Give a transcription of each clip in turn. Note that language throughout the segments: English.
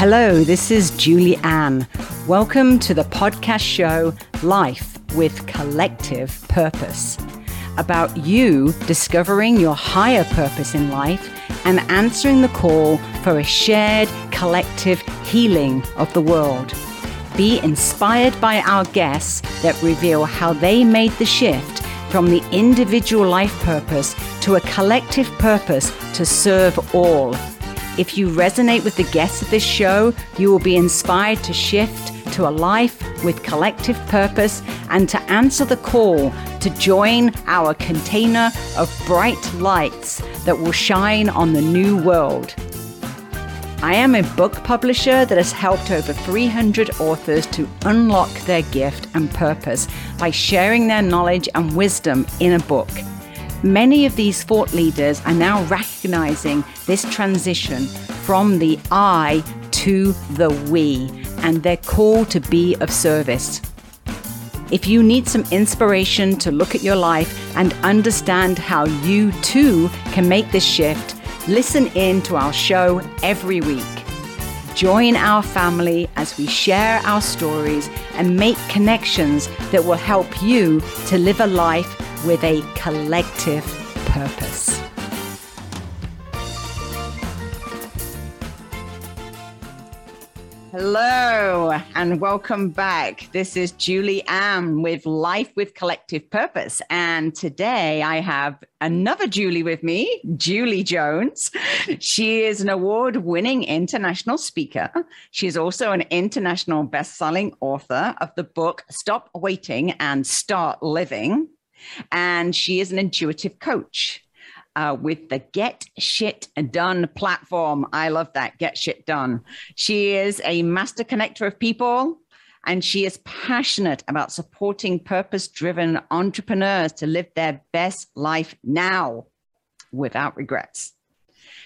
Hello, this is Julie Ann. Welcome to the podcast show Life with Collective Purpose. About you discovering your higher purpose in life and answering the call for a shared collective healing of the world. Be inspired by our guests that reveal how they made the shift from the individual life purpose to a collective purpose to serve all. If you resonate with the guests of this show, you will be inspired to shift to a life with collective purpose and to answer the call to join our container of bright lights that will shine on the new world. I am a book publisher that has helped over 300 authors to unlock their gift and purpose by sharing their knowledge and wisdom in a book. Many of these thought leaders are now recognizing this transition from the I to the we and their call to be of service. If you need some inspiration to look at your life and understand how you too can make this shift, listen in to our show every week. Join our family as we share our stories and make connections that will help you to live a life with a collective purpose. Hello and welcome back. This is Julie Ann with Life with Collective Purpose. And today I have another Julie with me, Julie Jones. She is an award winning international speaker. She is also an international best selling author of the book Stop Waiting and Start Living. And she is an intuitive coach uh, with the Get Shit Done platform. I love that. Get Shit Done. She is a master connector of people and she is passionate about supporting purpose driven entrepreneurs to live their best life now without regrets.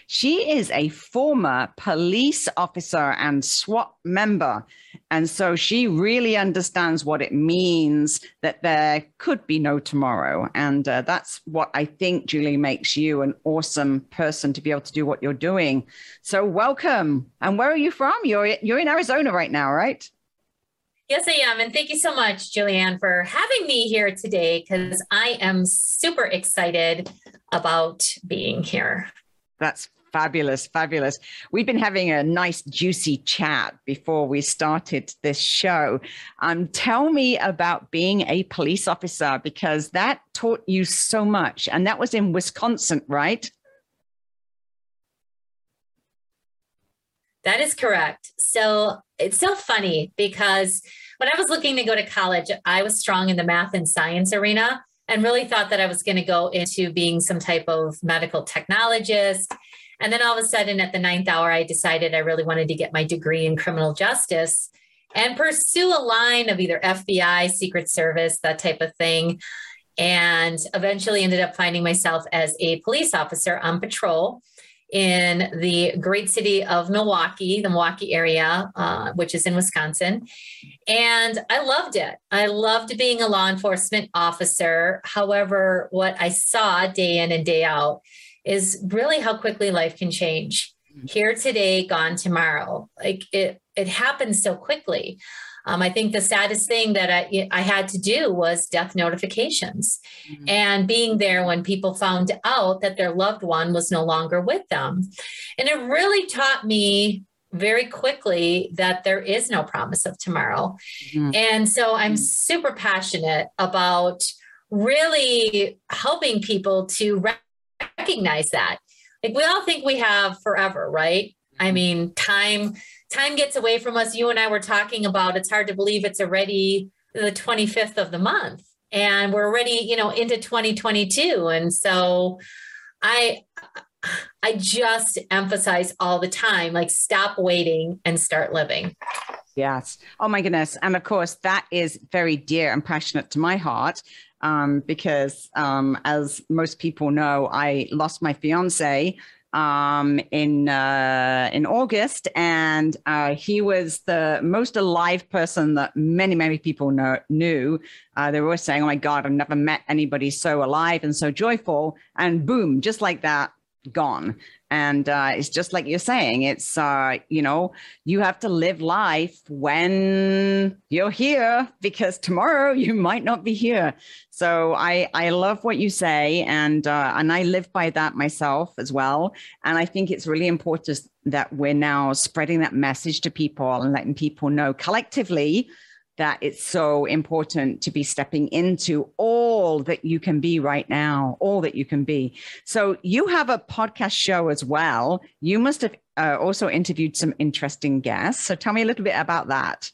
She is a former police officer and SWAT member. And so she really understands what it means that there could be no tomorrow. And uh, that's what I think, Julie, makes you an awesome person to be able to do what you're doing. So welcome. And where are you from? You're, you're in Arizona right now, right? Yes, I am. And thank you so much, Julie Ann, for having me here today because I am super excited about being here. That's fabulous, fabulous. We've been having a nice, juicy chat before we started this show. Um, tell me about being a police officer because that taught you so much. And that was in Wisconsin, right? That is correct. So it's so funny because when I was looking to go to college, I was strong in the math and science arena and really thought that I was going to go into being some type of medical technologist. And then all of a sudden, at the ninth hour, I decided I really wanted to get my degree in criminal justice and pursue a line of either FBI, Secret Service, that type of thing. And eventually ended up finding myself as a police officer on patrol in the great city of Milwaukee, the Milwaukee area, uh, which is in Wisconsin. And I loved it. I loved being a law enforcement officer. However, what I saw day in and day out is really how quickly life can change. Here today, gone tomorrow. Like it, it happens so quickly. Um, I think the saddest thing that I, I had to do was death notifications mm-hmm. and being there when people found out that their loved one was no longer with them. And it really taught me very quickly that there is no promise of tomorrow. Mm-hmm. And so I'm mm-hmm. super passionate about really helping people to recognize that. Like we all think we have forever, right? I mm-hmm. mean, time time gets away from us. You and I were talking about it's hard to believe it's already the 25th of the month and we're already, you know, into 2022. And so I I just emphasize all the time like stop waiting and start living. Yes. Oh my goodness. And of course, that is very dear and passionate to my heart um, because, um, as most people know, I lost my fiance um, in uh, in August, and uh, he was the most alive person that many many people know, knew. Uh, they were always saying, "Oh my God, I've never met anybody so alive and so joyful." And boom, just like that, gone. And uh, it's just like you're saying, it's, uh, you know, you have to live life when you're here because tomorrow you might not be here. So I, I love what you say. And, uh, and I live by that myself as well. And I think it's really important that we're now spreading that message to people and letting people know collectively that it's so important to be stepping into all that you can be right now, all that you can be. So, you have a podcast show as well. You must have uh, also interviewed some interesting guests. So, tell me a little bit about that.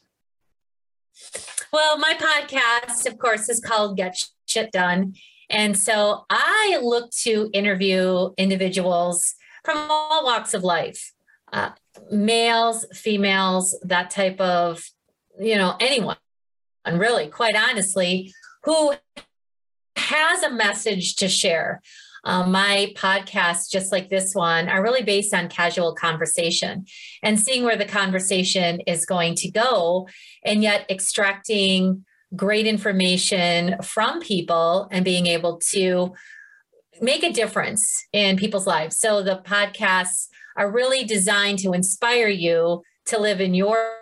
Well, my podcast, of course, is called Get Shit Done. And so I look to interview individuals from all walks of life uh, males, females, that type of you know, anyone, and really, quite honestly, who has a message to share. Um, my podcasts, just like this one, are really based on casual conversation and seeing where the conversation is going to go, and yet extracting great information from people and being able to make a difference in people's lives. So the podcasts are really designed to inspire you to live in your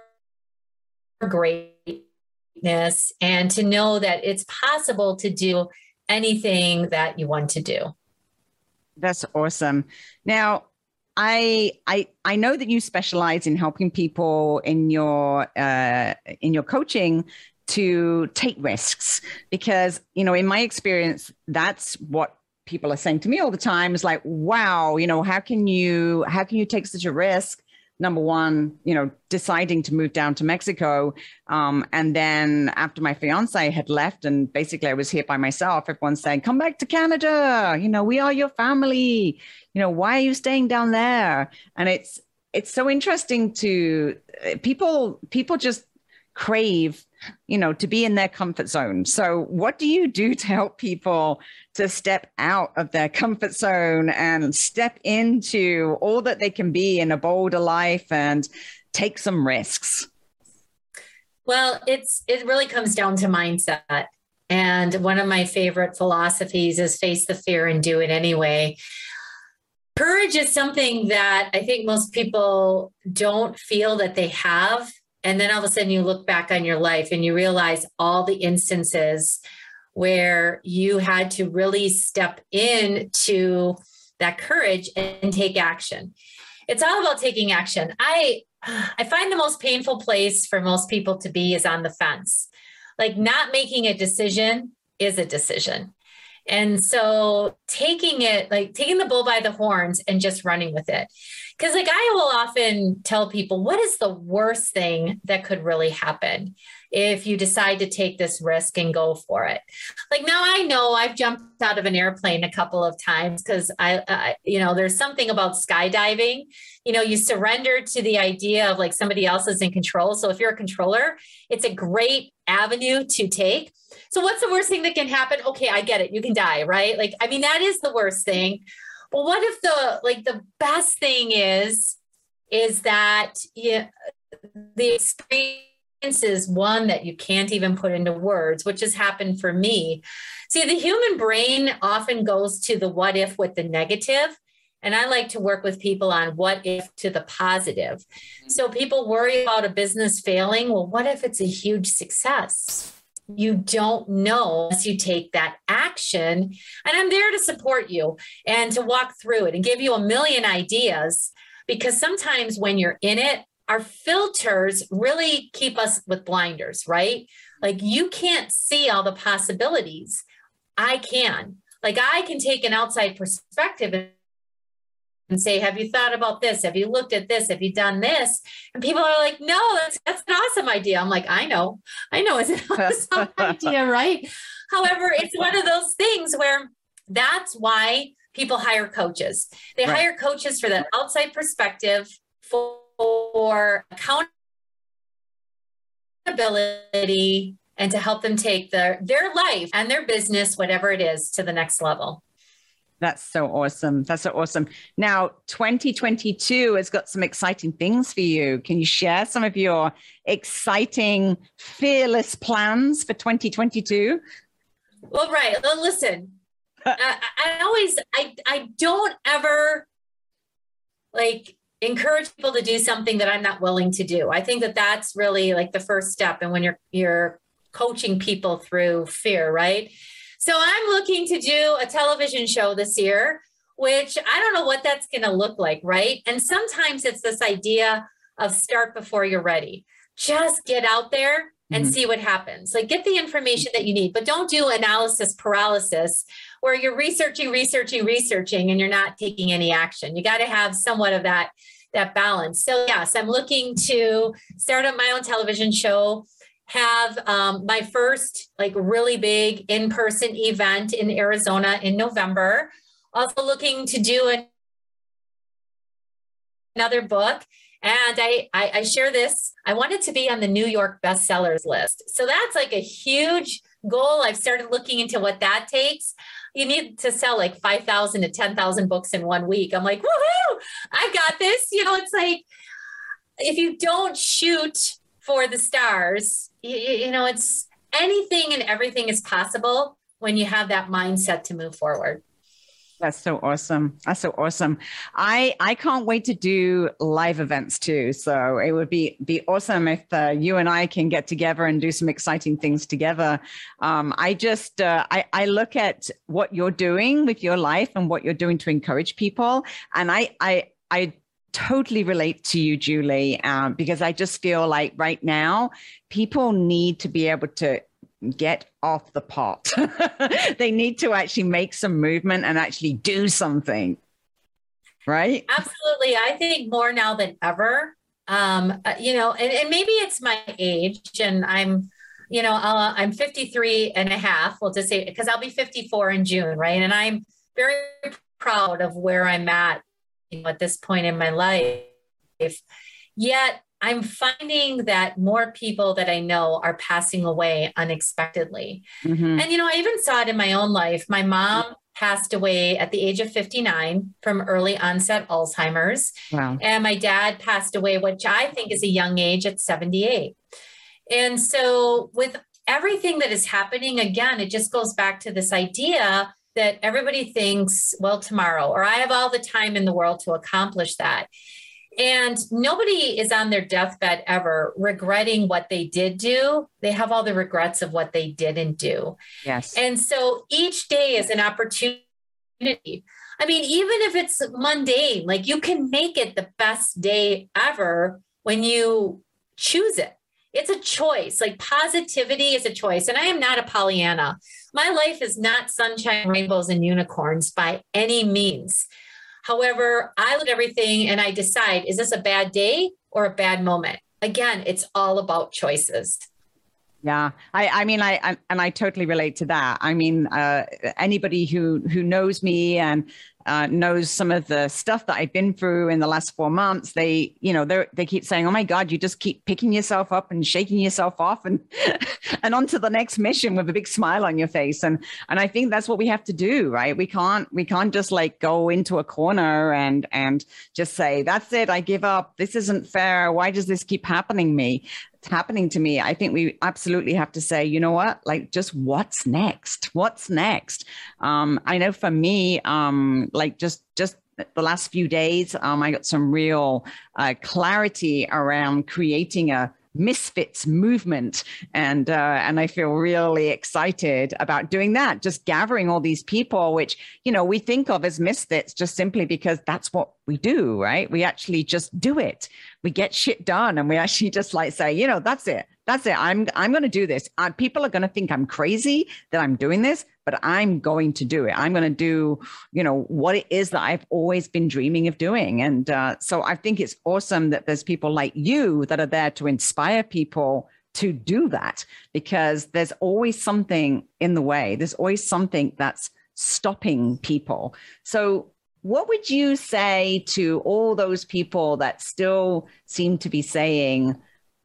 greatness and to know that it's possible to do anything that you want to do. That's awesome. Now, I I I know that you specialize in helping people in your uh, in your coaching to take risks because you know in my experience that's what people are saying to me all the time is like wow you know how can you how can you take such a risk number one, you know, deciding to move down to Mexico. Um, and then after my fiance had left and basically I was here by myself, everyone's saying, come back to Canada. You know, we are your family. You know, why are you staying down there? And it's, it's so interesting to people, people just crave you know to be in their comfort zone. So what do you do to help people to step out of their comfort zone and step into all that they can be in a bolder life and take some risks? Well it's it really comes down to mindset. And one of my favorite philosophies is face the fear and do it anyway. Courage is something that i think most people don't feel that they have and then all of a sudden you look back on your life and you realize all the instances where you had to really step in to that courage and take action. It's all about taking action. I I find the most painful place for most people to be is on the fence. Like not making a decision is a decision. And so taking it, like taking the bull by the horns and just running with it. Because, like, I will often tell people, what is the worst thing that could really happen if you decide to take this risk and go for it? Like, now I know I've jumped out of an airplane a couple of times because I, I, you know, there's something about skydiving. You know, you surrender to the idea of like somebody else is in control. So, if you're a controller, it's a great avenue to take. So, what's the worst thing that can happen? Okay, I get it. You can die, right? Like, I mean, that is the worst thing. Well, what if the like the best thing is is that you, the experience is one that you can't even put into words, which has happened for me. See, the human brain often goes to the what if with the negative, And I like to work with people on what if to the positive. Mm-hmm. So people worry about a business failing. Well, what if it's a huge success? you don't know unless you take that action. And I'm there to support you and to walk through it and give you a million ideas because sometimes when you're in it, our filters really keep us with blinders, right? Like you can't see all the possibilities. I can. Like I can take an outside perspective and say, Have you thought about this? Have you looked at this? Have you done this? And people are like, No, that's, that's an awesome idea. I'm like, I know, I know it's an awesome idea, right? However, it's one of those things where that's why people hire coaches. They right. hire coaches for that outside perspective for accountability and to help them take their their life and their business whatever it is to the next level that's so awesome. That's so awesome. Now, 2022 has got some exciting things for you. Can you share some of your exciting, fearless plans for 2022? Well, right. Well, listen, I, I, always, I, I don't ever like encourage people to do something that I'm not willing to do. I think that that's really like the first step. And when you're you're coaching people through fear, right? So I'm looking to do a television show this year, which I don't know what that's going to look like, right? And sometimes it's this idea of start before you're ready. Just get out there and mm-hmm. see what happens. Like get the information that you need, but don't do analysis paralysis where you're researching, researching, researching, and you're not taking any action. You got to have somewhat of that that balance. So yes, I'm looking to start up my own television show. Have um, my first like really big in-person event in Arizona in November. Also looking to do an, another book and I, I, I share this. I wanted to be on the New York bestsellers list. So that's like a huge goal. I've started looking into what that takes. You need to sell like 5,000 to 10,000 books in one week. I'm like, woohoo, I got this. You know, it's like if you don't shoot for the stars, you, you know, it's anything and everything is possible when you have that mindset to move forward. That's so awesome. That's so awesome. I I can't wait to do live events too. So it would be be awesome if uh, you and I can get together and do some exciting things together. Um, I just uh, I I look at what you're doing with your life and what you're doing to encourage people, and I I I totally relate to you, Julie, um, because I just feel like right now people need to be able to get off the pot. they need to actually make some movement and actually do something. Right? Absolutely. I think more now than ever. Um, uh, you know, and, and maybe it's my age and I'm, you know, uh, I'm 53 and a half. We'll just say, because I'll be 54 in June, right? And I'm very proud of where I'm at you know, at this point in my life. Yet I'm finding that more people that I know are passing away unexpectedly. Mm-hmm. And, you know, I even saw it in my own life. My mom passed away at the age of 59 from early onset Alzheimer's. Wow. And my dad passed away, which I think is a young age at 78. And so, with everything that is happening, again, it just goes back to this idea that everybody thinks, well, tomorrow, or I have all the time in the world to accomplish that. And nobody is on their deathbed ever regretting what they did do. They have all the regrets of what they didn't do. Yes. And so each day is an opportunity. I mean, even if it's mundane, like you can make it the best day ever when you choose it. It's a choice. Like positivity is a choice. And I am not a Pollyanna. My life is not sunshine, rainbows, and unicorns by any means. However, I look at everything and I decide is this a bad day or a bad moment? Again, it's all about choices. Yeah, I, I mean, I, I, and I totally relate to that. I mean, uh, anybody who who knows me and uh, knows some of the stuff that I've been through in the last four months, they, you know, they they keep saying, "Oh my God, you just keep picking yourself up and shaking yourself off and and on to the next mission with a big smile on your face." And and I think that's what we have to do, right? We can't we can't just like go into a corner and and just say, "That's it, I give up. This isn't fair. Why does this keep happening me?" Happening to me, I think we absolutely have to say, you know what, like just what's next? What's next? Um, I know for me, um, like just just the last few days, um, I got some real uh, clarity around creating a misfits movement. And uh, and i feel really excited about doing that just gathering all these people which you know we think of as misfits just simply because that's what we do right? We actually just do it. We get shit done and we actually just like say you know that's it that's it i'm i'm going to do this uh, people are going to think i'm crazy that i'm doing this but I'm going to do it. I'm going to do, you know, what it is that I've always been dreaming of doing. And uh, so I think it's awesome that there's people like you that are there to inspire people to do that because there's always something in the way. There's always something that's stopping people. So what would you say to all those people that still seem to be saying,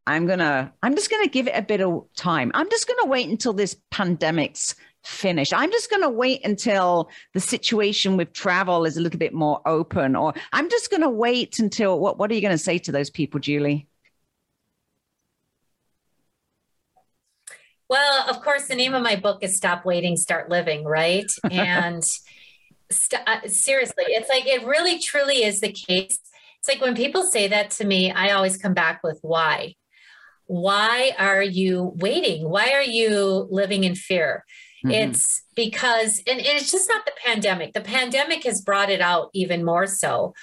I'm going to, I'm just going to give it a bit of time. I'm just going to wait until this pandemic's finished. I'm just going to wait until the situation with travel is a little bit more open, or I'm just going to wait until what, what are you going to say to those people, Julie? Well, of course, the name of my book is Stop Waiting, Start Living, right? and st- uh, seriously, it's like it really truly is the case. It's like when people say that to me, I always come back with why. Why are you waiting? Why are you living in fear? Mm-hmm. It's because, and, and it's just not the pandemic. The pandemic has brought it out even more so.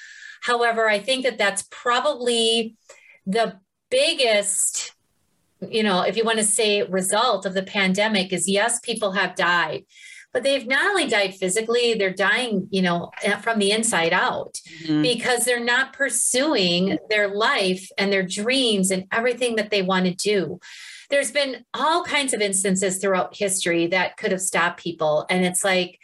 However, I think that that's probably the biggest you know, if you want to say result of the pandemic is yes, people have died, but they've not only died physically, they're dying, you know, from the inside out mm-hmm. because they're not pursuing their life and their dreams and everything that they want to do. There's been all kinds of instances throughout history that could have stopped people. And it's like,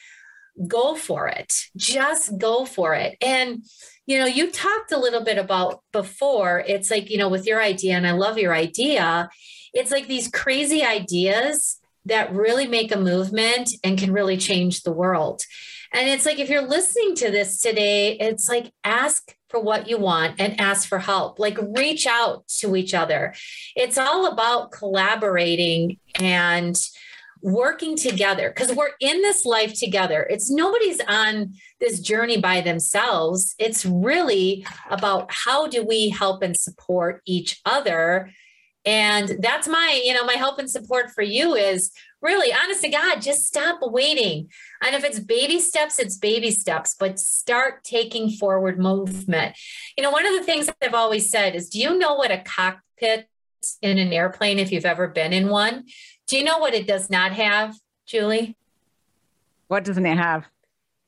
go for it, just go for it. And you know, you talked a little bit about before, it's like, you know, with your idea, and I love your idea, it's like these crazy ideas that really make a movement and can really change the world. And it's like, if you're listening to this today, it's like ask for what you want and ask for help. Like reach out to each other. It's all about collaborating and working together because we're in this life together. It's nobody's on this journey by themselves. It's really about how do we help and support each other. And that's my, you know, my help and support for you is really honest to God, just stop waiting. And if it's baby steps, it's baby steps, but start taking forward movement. You know, one of the things I've always said is do you know what a cockpit in an airplane, if you've ever been in one, do you know what it does not have, Julie? What doesn't it have?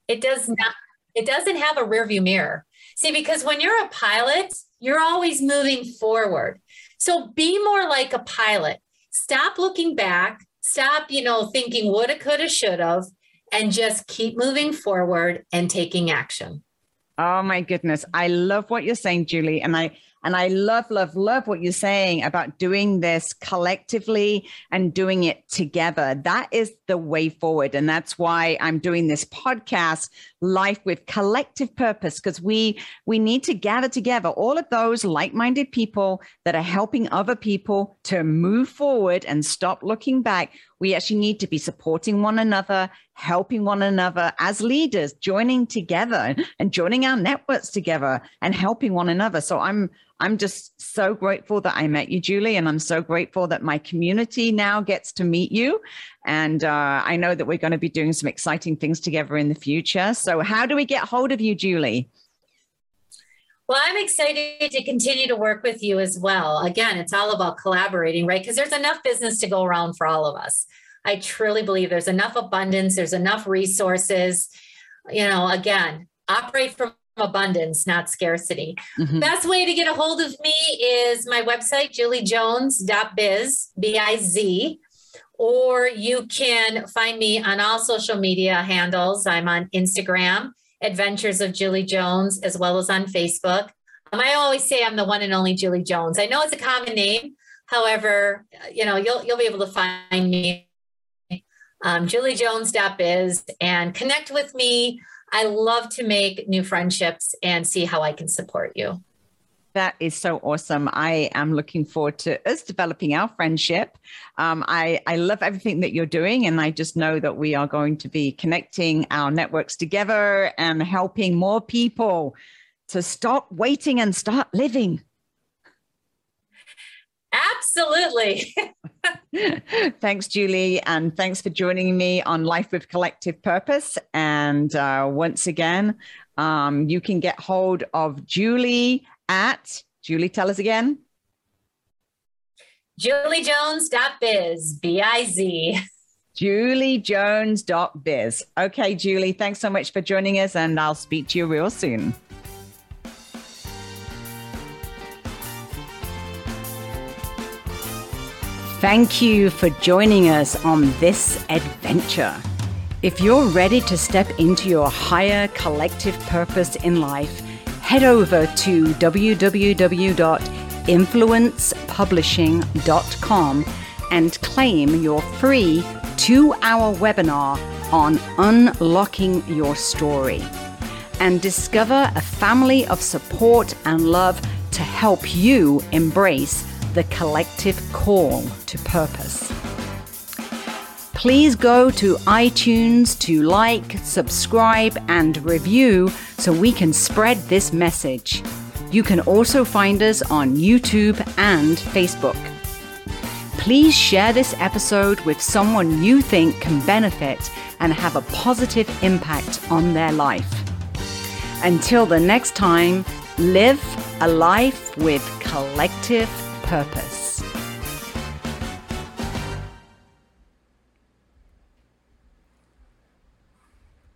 It does not. It doesn't have a rear view mirror. See, because when you're a pilot, you're always moving forward. So be more like a pilot. Stop looking back. Stop, you know, thinking woulda, coulda, shoulda, and just keep moving forward and taking action. Oh my goodness. I love what you're saying, Julie. And I and I love, love, love what you're saying about doing this collectively and doing it together. That is the way forward. And that's why I'm doing this podcast, Life with Collective Purpose, because we we need to gather together all of those like-minded people that are helping other people to move forward and stop looking back. We actually need to be supporting one another, helping one another as leaders, joining together and joining our networks together and helping one another. So I'm I'm just so grateful that I met you, Julie, and I'm so grateful that my community now gets to meet you. And uh, I know that we're going to be doing some exciting things together in the future. So, how do we get hold of you, Julie? Well, I'm excited to continue to work with you as well. Again, it's all about collaborating, right? Because there's enough business to go around for all of us. I truly believe there's enough abundance, there's enough resources. You know, again, operate from abundance, not scarcity. Mm-hmm. Best way to get a hold of me is my website, juliejones.biz, B-I-Z, or you can find me on all social media handles. I'm on Instagram, Adventures of Julie Jones, as well as on Facebook. Um, I always say I'm the one and only Julie Jones. I know it's a common name. However, you know, you'll, you'll be able to find me um, juliejones.biz and connect with me I love to make new friendships and see how I can support you. That is so awesome. I am looking forward to us developing our friendship. Um, I, I love everything that you're doing, and I just know that we are going to be connecting our networks together and helping more people to stop waiting and start living. Absolutely. thanks, Julie. And thanks for joining me on Life with Collective Purpose. And uh, once again, um, you can get hold of Julie at, Julie, tell us again. JulieJones.biz, B I Z. JulieJones.biz. Okay, Julie, thanks so much for joining us, and I'll speak to you real soon. Thank you for joining us on this adventure. If you're ready to step into your higher collective purpose in life, head over to www.influencepublishing.com and claim your free two hour webinar on unlocking your story and discover a family of support and love to help you embrace the collective call to purpose. Please go to iTunes to like, subscribe, and review so we can spread this message. You can also find us on YouTube and Facebook. Please share this episode with someone you think can benefit and have a positive impact on their life. Until the next time, live a life with collective purpose.